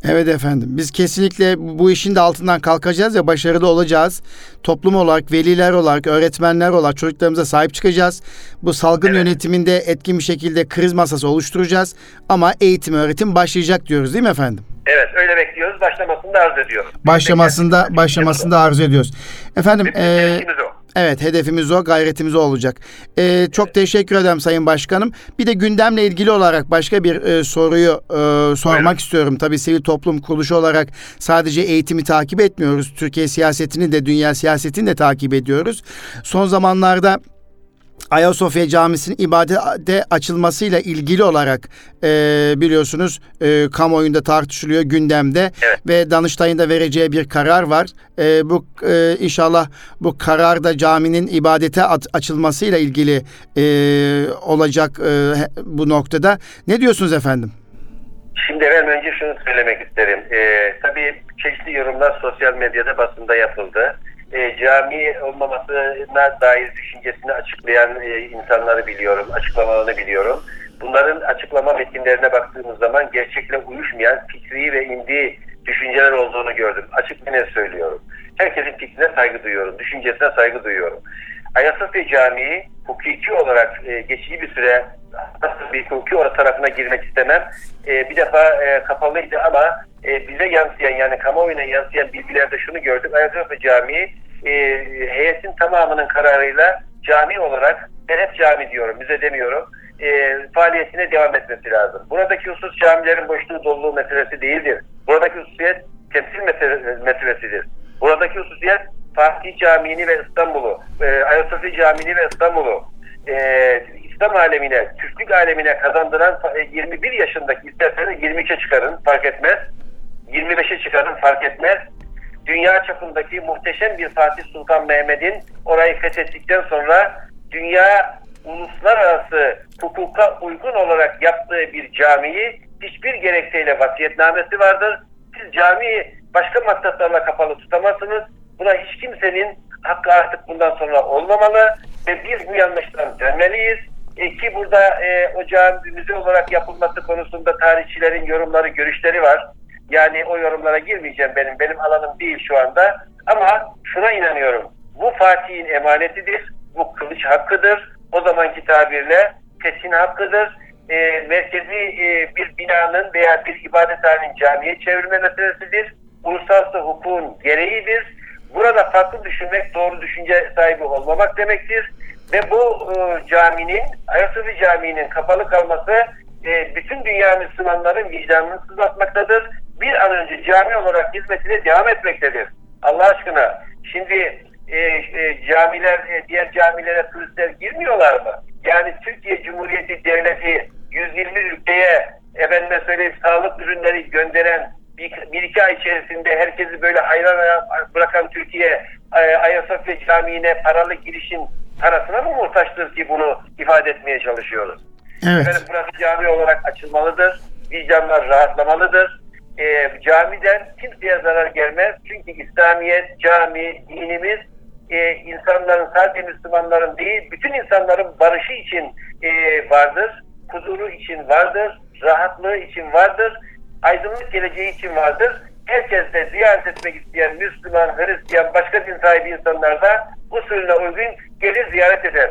Evet efendim. Biz kesinlikle bu işin de altından kalkacağız ve başarılı olacağız. Toplum olarak, veliler olarak, öğretmenler olarak çocuklarımıza sahip çıkacağız. Bu salgın Evet. yönetiminde etkin bir şekilde kriz masası oluşturacağız. Ama eğitim, öğretim başlayacak diyoruz değil mi efendim? Evet öyle bekliyoruz. Başlamasını da arz ediyoruz. Başlamasında başlamasında arzu ediyoruz. Efendim o. Evet hedefimiz o gayretimiz o olacak. Ee, çok teşekkür ederim Sayın Başkanım. Bir de gündemle ilgili olarak başka bir e, soruyu e, sormak Buyurun. istiyorum. Tabii sivil toplum kuruluşu olarak sadece eğitimi takip etmiyoruz. Türkiye siyasetini de dünya siyasetini de takip ediyoruz. Son zamanlarda Ayasofya Camisi'nin ibadete açılmasıyla ilgili olarak e, biliyorsunuz e, kamuoyunda tartışılıyor gündemde Evet. ve Danıştay'ın da vereceği bir karar var. E, bu e, inşallah bu karar da caminin ibadete at- açılmasıyla ilgili e, olacak e, bu noktada. Ne diyorsunuz efendim? Şimdi ben önce şunu söylemek isterim. Ee, tabii çeşitli yorumlar sosyal medyada basında yapıldı. Ee, cami olmamasına dair düşüncesini açıklayan e, insanları biliyorum, açıklamalarını biliyorum. Bunların açıklama metinlerine baktığımız zaman gerçekle uyuşmayan fikri ve indi düşünceler olduğunu gördüm. Açık net söylüyorum. Herkesin fikrine saygı duyuyorum, düşüncesine saygı duyuyorum. Ayasofya Camii hukuki olarak e, geçici bir süre nasıl bir hukuki olarak tarafına girmek istemem. E, bir defa e, kapalıydı ama e, bize yansıyan yani kamuoyuna yansıyan bilgilerde şunu gördük. Ayasofya Camii e, heyetin tamamının kararıyla cami olarak ben hep cami diyorum, müze demiyorum. E, faaliyetine devam etmesi lazım. Buradaki husus camilerin boşluğu doluluğu meselesi değildir. Buradaki hususiyet temsil mesele- meselesidir. Buradaki hususiyet Fatih Camii'ni ve İstanbul'u, e, Ayasofya Camii'ni ve İstanbul'u e, İslam alemine, Türklük alemine kazandıran e, 21 yaşındaki isterseniz 23'e çıkarın fark etmez. 25'e çıkarın fark etmez. Dünya çapındaki muhteşem bir Fatih Sultan Mehmet'in orayı fethettikten sonra dünya uluslararası hukuka uygun olarak yaptığı bir camiyi hiçbir gerekçeyle vasiyetnamesi vardır. Siz camiyi başka maksatlarla kapalı tutamazsınız. Buna hiç kimsenin hakkı artık bundan sonra olmamalı ve biz bu yanlıştan dönmeliyiz. E, ki burada e, ocağın müze olarak yapılması konusunda tarihçilerin yorumları, görüşleri var. Yani o yorumlara girmeyeceğim benim. Benim alanım değil şu anda. Ama şuna inanıyorum. Bu Fatih'in emanetidir. Bu kılıç hakkıdır. O zamanki tabirle kesin hakkıdır. E, merkezi e, bir binanın veya bir ibadethanenin camiye çevirme meselesidir. Uluslararası hukukun gereğidir. Burada farklı düşünmek doğru düşünce sahibi olmamak demektir. Ve bu e, caminin, Ayasofya Camii'nin kapalı kalması e, bütün dünya Müslümanların vicdanını sızlatmaktadır. Bir an önce cami olarak hizmetine devam etmektedir. Allah aşkına şimdi e, e, camiler, e, diğer camilere turistler girmiyorlar mı? Yani Türkiye Cumhuriyeti Devleti 120 ülkeye efendime söyleyeyim sağlık ürünleri gönderen bir, iki ay içerisinde herkesi böyle hayran bırakan Türkiye Ayasofya Camii'ne paralı girişin parasına mı muhtaçtır ki bunu ifade etmeye çalışıyoruz? Evet. Efendim, burası cami olarak açılmalıdır. Vicdanlar rahatlamalıdır. E, camiden kimseye zarar gelmez. Çünkü İslamiyet, cami, dinimiz e, insanların sadece Müslümanların değil, bütün insanların barışı için e, vardır. Huzuru için vardır. Rahatlığı için vardır. Aydınlık geleceği için vardır. Herkes de ziyaret etmek isteyen Müslüman, Hristiyan, başka din sahibi insanlar da usulüne uygun gelir ziyaret eder.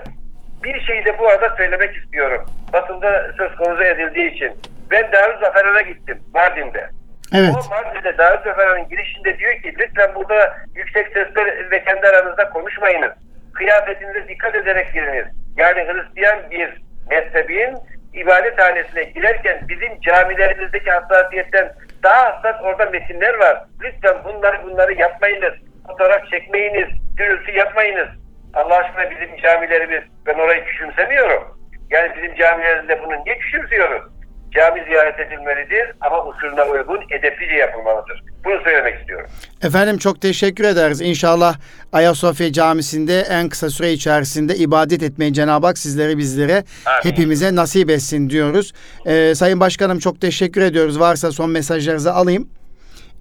Bir şeyi de bu arada söylemek istiyorum. Basında söz konusu edildiği için. Ben Darüzaferan'a gittim Mardin'de. Evet. O Mardin'de Darüzaferan'ın girişinde diyor ki lütfen burada yüksek sesler ve kendi aranızda konuşmayınız. Kıyafetinize dikkat ederek giriniz. Yani Hristiyan bir mezhebin ibadethanesine girerken bizim camilerimizdeki hassasiyetten daha hassas orada metinler var. Lütfen bunları bunları yapmayınız. Fotoğraf çekmeyiniz. Gürültü yapmayınız. Allah aşkına bizim camilerimiz ben orayı küçümsemiyorum. Yani bizim camilerimizde bunu niye küçümsüyoruz? Cami ziyaret edilmelidir ama usulüne uygun edeplice yapılmalıdır. Bunu söylemek istiyorum. Efendim çok teşekkür ederiz. İnşallah Ayasofya Camisi'nde en kısa süre içerisinde ibadet etmeyi Cenab-ı Hak sizlere bizlere Amin. hepimize nasip etsin diyoruz. Ee, Sayın Başkanım çok teşekkür ediyoruz. Varsa son mesajlarınızı alayım.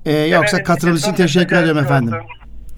Ee, yoksa katılım için teşekkür ediyorum efendim.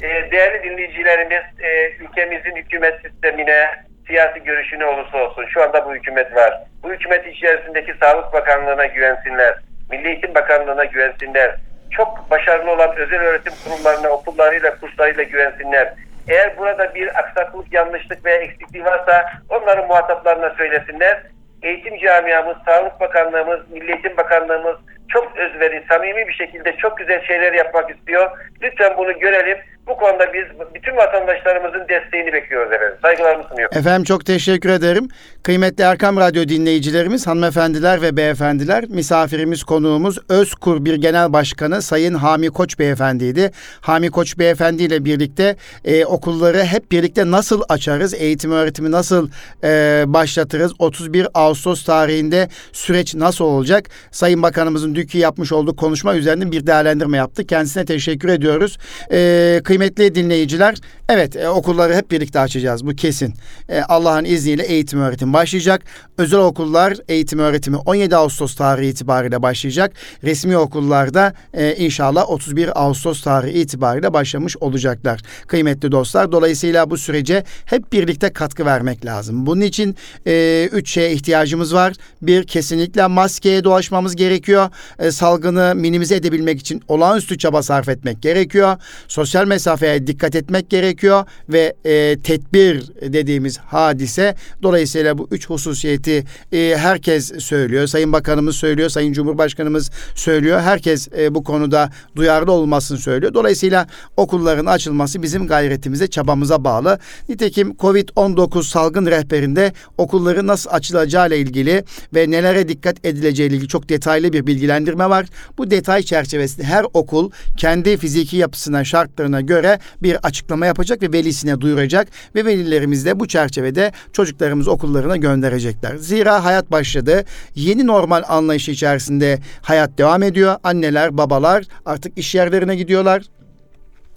Ee, değerli dinleyicilerimiz e, ülkemizin hükümet sistemine, siyasi görüşü ne olursa olsun şu anda bu hükümet var. Bu hükümet içerisindeki Sağlık Bakanlığı'na güvensinler. Milli Eğitim Bakanlığı'na güvensinler. Çok başarılı olan özel öğretim kurumlarına, okullarıyla, kurslarıyla güvensinler. Eğer burada bir aksaklık, yanlışlık veya eksiklik varsa onların muhataplarına söylesinler. Eğitim camiamız, Sağlık Bakanlığımız, Milli Eğitim Bakanlığımız çok özveri, samimi bir şekilde çok güzel şeyler yapmak istiyor. Lütfen bunu görelim. Bu konuda biz bütün vatandaşlarımızın desteğini bekliyoruz efendim. Saygılarımı sunuyorum. Efendim çok teşekkür ederim. Kıymetli Erkam Radyo dinleyicilerimiz, hanımefendiler ve beyefendiler, misafirimiz, konuğumuz Özkur bir Genel Başkanı Sayın Hami Koç Beyefendiydi. Hami Koç Beyefendi ile birlikte e, okulları hep birlikte nasıl açarız, eğitim öğretimi nasıl e, başlatırız, 31 Ağustos tarihinde süreç nasıl olacak? Sayın Bakanımızın dünkü yapmış olduğu konuşma üzerinde bir değerlendirme yaptı. Kendisine teşekkür ediyoruz. E, kıymetli dinleyiciler, evet e, okulları hep birlikte açacağız bu kesin. E, Allah'ın izniyle eğitim öğretim başlayacak. Özel okullar eğitim öğretimi 17 Ağustos tarihi itibariyle başlayacak. Resmi okullarda e, inşallah 31 Ağustos tarihi itibariyle başlamış olacaklar. Kıymetli dostlar, dolayısıyla bu sürece hep birlikte katkı vermek lazım. Bunun için e, üç şeye ihtiyacımız var. Bir, kesinlikle maskeye dolaşmamız gerekiyor. E, salgını minimize edebilmek için olağanüstü çaba sarf etmek gerekiyor. Sosyal mesafeye dikkat etmek gerekiyor ve e, tedbir dediğimiz hadise dolayısıyla bu üç hususiyeti e, herkes söylüyor. Sayın Bakanımız söylüyor, Sayın Cumhurbaşkanımız söylüyor. Herkes e, bu konuda duyarlı olmasını söylüyor. Dolayısıyla okulların açılması bizim gayretimize, çabamıza bağlı. Nitekim Covid-19 salgın rehberinde okulların nasıl açılacağı ile ilgili ve nelere dikkat edileceği ile ilgili çok detaylı bir bilgilendirme var. Bu detay çerçevesinde her okul kendi fiziki yapısına, şartlarına göre bir açıklama yapacak ve velisine duyuracak ve velilerimiz de bu çerçevede çocuklarımız okullarına gönderecekler. Zira hayat başladı. Yeni normal anlayış içerisinde hayat devam ediyor. Anneler, babalar artık iş yerlerine gidiyorlar.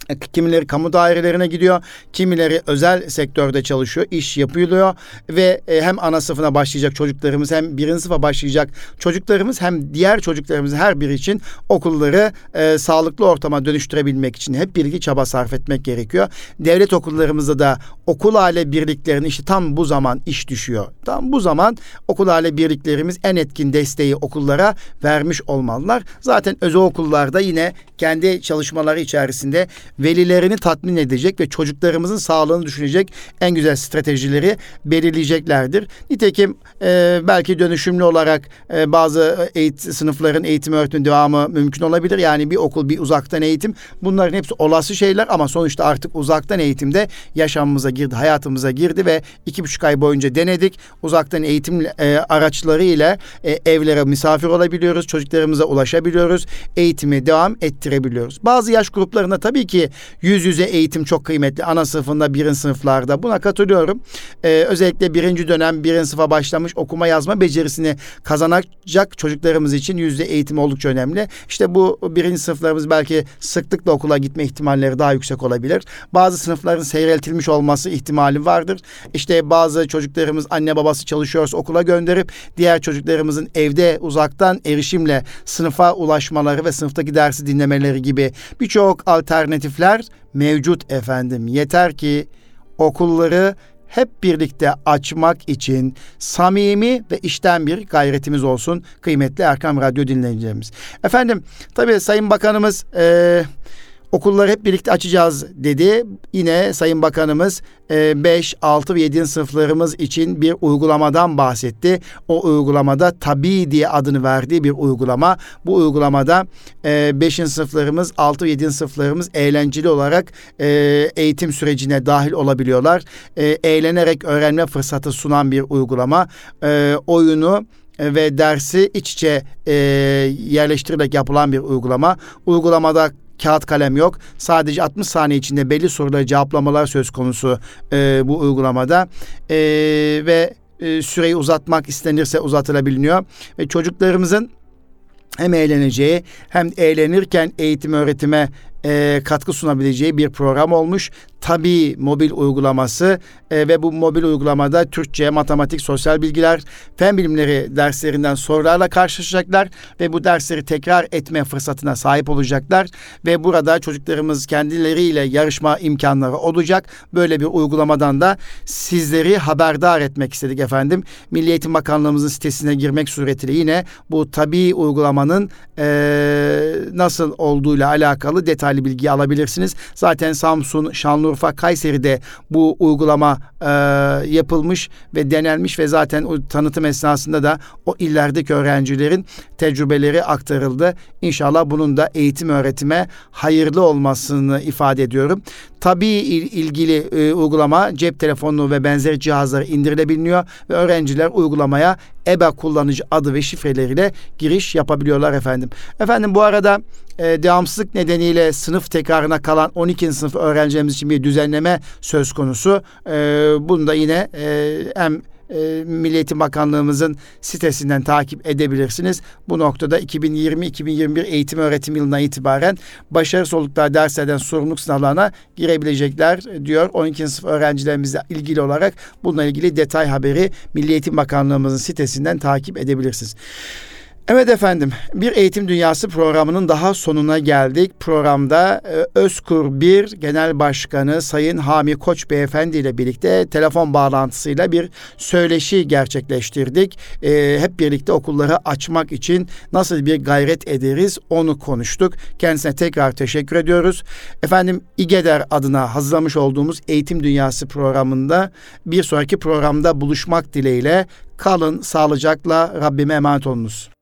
E, kimileri kamu dairelerine gidiyor, kimileri özel sektörde çalışıyor, iş yapılıyor ve e, hem ana sınıfına başlayacak çocuklarımız hem birinci sınıfa başlayacak çocuklarımız hem diğer çocuklarımız her biri için okulları e, sağlıklı ortama dönüştürebilmek için hep birlikte çaba sarf etmek gerekiyor. Devlet okullarımızda da okul aile birliklerinin işte tam bu zaman iş düşüyor. Tam bu zaman okul aile birliklerimiz en etkin desteği okullara vermiş olmalılar. Zaten özel okullarda yine kendi çalışmaları içerisinde velilerini tatmin edecek ve çocuklarımızın sağlığını düşünecek en güzel stratejileri belirleyeceklerdir. Nitekim e, belki dönüşümlü olarak e, bazı eğitim, sınıfların eğitim öğretim devamı mümkün olabilir. Yani bir okul bir uzaktan eğitim bunların hepsi olası şeyler ama sonuçta artık uzaktan eğitimde yaşamımıza girdi, hayatımıza girdi ve iki buçuk ay boyunca denedik. Uzaktan eğitim e, araçları ile e, evlere misafir olabiliyoruz, çocuklarımıza ulaşabiliyoruz, eğitimi devam ettirebiliyoruz. Bazı yaş gruplarında tabii ki yüz yüze eğitim çok kıymetli. Ana sınıfında, birinci sınıflarda buna katılıyorum. Ee, özellikle birinci dönem birinci sınıfa başlamış okuma yazma becerisini kazanacak çocuklarımız için yüzde eğitim oldukça önemli. İşte bu birinci sınıflarımız belki sıklıkla okula gitme ihtimalleri daha yüksek olabilir. Bazı sınıfların seyreltilmiş olması ihtimali vardır. İşte bazı çocuklarımız anne babası çalışıyorsa okula gönderip diğer çocuklarımızın evde uzaktan erişimle sınıfa ulaşmaları ve sınıftaki dersi dinlemeleri gibi birçok alternatifler mevcut efendim. Yeter ki okulları hep birlikte açmak için samimi ve işten bir gayretimiz olsun kıymetli Erkam Radyo dinleyicilerimiz. Efendim tabii Sayın Bakanımız e, okulları hep birlikte açacağız dedi. Yine Sayın Bakanımız 5, e, 6 ve 7. sınıflarımız için bir uygulamadan bahsetti. O uygulamada tabi diye adını verdiği bir uygulama. Bu uygulamada 5. E, sınıflarımız, 6 ve 7. sınıflarımız eğlenceli olarak e, eğitim sürecine dahil olabiliyorlar. Eğlenerek öğrenme fırsatı sunan bir uygulama. Oyunu ve dersi iç içe e, yerleştirerek yapılan bir uygulama. Uygulamada kağıt kalem yok. Sadece 60 saniye içinde belli soruları cevaplamalar söz konusu e, bu uygulamada. E, ve e, süreyi uzatmak istenirse uzatılabiliyor. Ve çocuklarımızın hem eğleneceği hem eğlenirken eğitim öğretime e, katkı sunabileceği bir program olmuş tabi mobil uygulaması e, ve bu mobil uygulamada Türkçe, matematik, sosyal bilgiler, fen bilimleri derslerinden sorularla karşılaşacaklar ve bu dersleri tekrar etme fırsatına sahip olacaklar ve burada çocuklarımız kendileriyle yarışma imkanları olacak. Böyle bir uygulamadan da sizleri haberdar etmek istedik efendim. Milli Eğitim Bakanlığımızın sitesine girmek suretiyle yine bu tabi uygulamanın e, nasıl olduğuyla alakalı detaylı bilgi alabilirsiniz. Zaten Samsun, Şanlıurfa Şanlıurfa, Kayseri'de bu uygulama e, yapılmış ve denenmiş ve zaten o tanıtım esnasında da o illerdeki öğrencilerin tecrübeleri aktarıldı. İnşallah bunun da eğitim öğretime hayırlı olmasını ifade ediyorum. Tabii ilgili e, uygulama cep telefonu ve benzeri cihazları indirilebiliyor ve öğrenciler uygulamaya EBA kullanıcı adı ve şifreleriyle giriş yapabiliyorlar efendim. Efendim bu arada e, devamsızlık nedeniyle sınıf tekrarına kalan 12. sınıf öğrencilerimiz için bir düzenleme söz konusu. E, bunu da yine e, hem e, Milli Eğitim Bakanlığımızın sitesinden takip edebilirsiniz. Bu noktada 2020-2021 eğitim öğretim yılına itibaren başarısız oldukları derslerden sorumluluk sınavlarına girebilecekler diyor. 12. sınıf öğrencilerimizle ilgili olarak bununla ilgili detay haberi Milli Eğitim Bakanlığımızın sitesinden takip edebilirsiniz. Evet efendim bir eğitim dünyası programının daha sonuna geldik. Programda e, Özkur 1 Genel Başkanı Sayın Hami Koç Beyefendi ile birlikte telefon bağlantısıyla bir söyleşi gerçekleştirdik. E, hep birlikte okulları açmak için nasıl bir gayret ederiz onu konuştuk. Kendisine tekrar teşekkür ediyoruz. Efendim İGEDER adına hazırlamış olduğumuz Eğitim Dünyası programında bir sonraki programda buluşmak dileğiyle kalın sağlıcakla Rabbime emanet olunuz.